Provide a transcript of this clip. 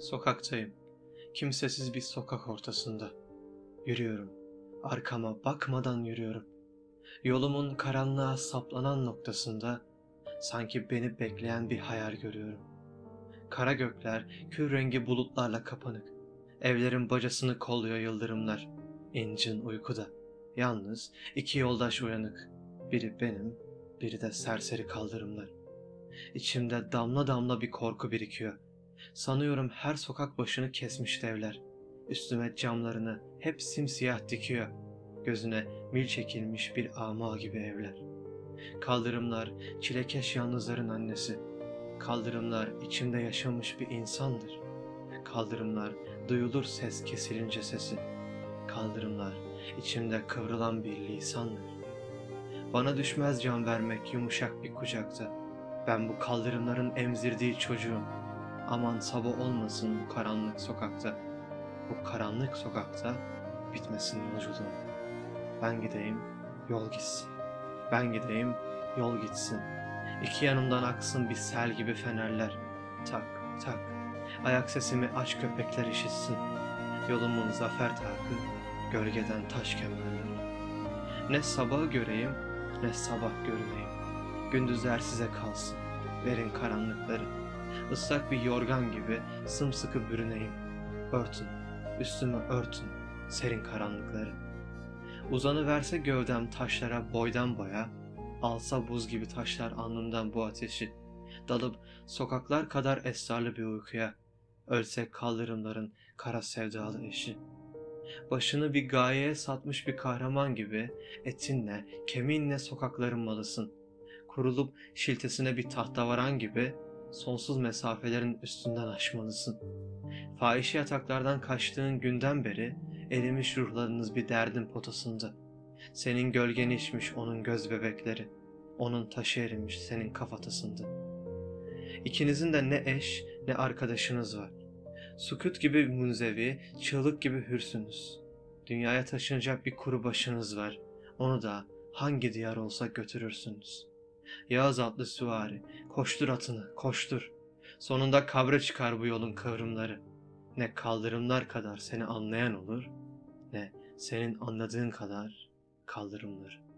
Sokaktayım. Kimsesiz bir sokak ortasında. Yürüyorum. Arkama bakmadan yürüyorum. Yolumun karanlığa saplanan noktasında sanki beni bekleyen bir hayal görüyorum. Kara gökler kül rengi bulutlarla kapanık. Evlerin bacasını kolluyor yıldırımlar. İncin uykuda. Yalnız iki yoldaş uyanık. Biri benim, biri de serseri kaldırımlar. İçimde damla damla bir korku birikiyor. Sanıyorum her sokak başını kesmiş devler. Üstüme camlarını hep simsiyah dikiyor. Gözüne mil çekilmiş bir ama gibi evler. Kaldırımlar çilekeş yalnızların annesi. Kaldırımlar içimde yaşamış bir insandır. Kaldırımlar duyulur ses kesilince sesi. Kaldırımlar içimde kıvrılan bir lisandır. Bana düşmez can vermek yumuşak bir kucakta. Ben bu kaldırımların emzirdiği çocuğum. Aman sabah olmasın bu karanlık sokakta. Bu karanlık sokakta bitmesin yolculuğum. Ben gideyim, yol gitsin. Ben gideyim, yol gitsin. İki yanımdan aksın bir sel gibi fenerler. Tak, tak. Ayak sesimi aç köpekler işitsin. Yolumun zafer takı, gölgeden taş kemerler. Ne sabahı göreyim, ne sabah görüneyim. Gündüzler size kalsın, verin karanlıkları. Islak bir yorgan gibi sımsıkı bürüneyim. Örtün, üstümü örtün, serin karanlıkları. Uzanı verse gövdem taşlara boydan boya, alsa buz gibi taşlar alnımdan bu ateşi. Dalıp sokaklar kadar esrarlı bir uykuya, ölsek kaldırımların kara sevdalı eşi. Başını bir gayeye satmış bir kahraman gibi etinle, kemiğinle sokakların malısın. Kurulup şiltesine bir tahtavaran gibi sonsuz mesafelerin üstünden aşmalısın. Fahişe yataklardan kaçtığın günden beri erimiş ruhlarınız bir derdin potasında. Senin gölgeni içmiş onun göz bebekleri. Onun taşı erimiş senin kafatasında. İkinizin de ne eş ne arkadaşınız var. Sukut gibi münzevi, çığlık gibi hürsünüz. Dünyaya taşınacak bir kuru başınız var. Onu da hangi diyar olsa götürürsünüz. Yağız adlı süvari, koştur atını, koştur. Sonunda kabra çıkar bu yolun kıvrımları. Ne kaldırımlar kadar seni anlayan olur, ne senin anladığın kadar kaldırımları.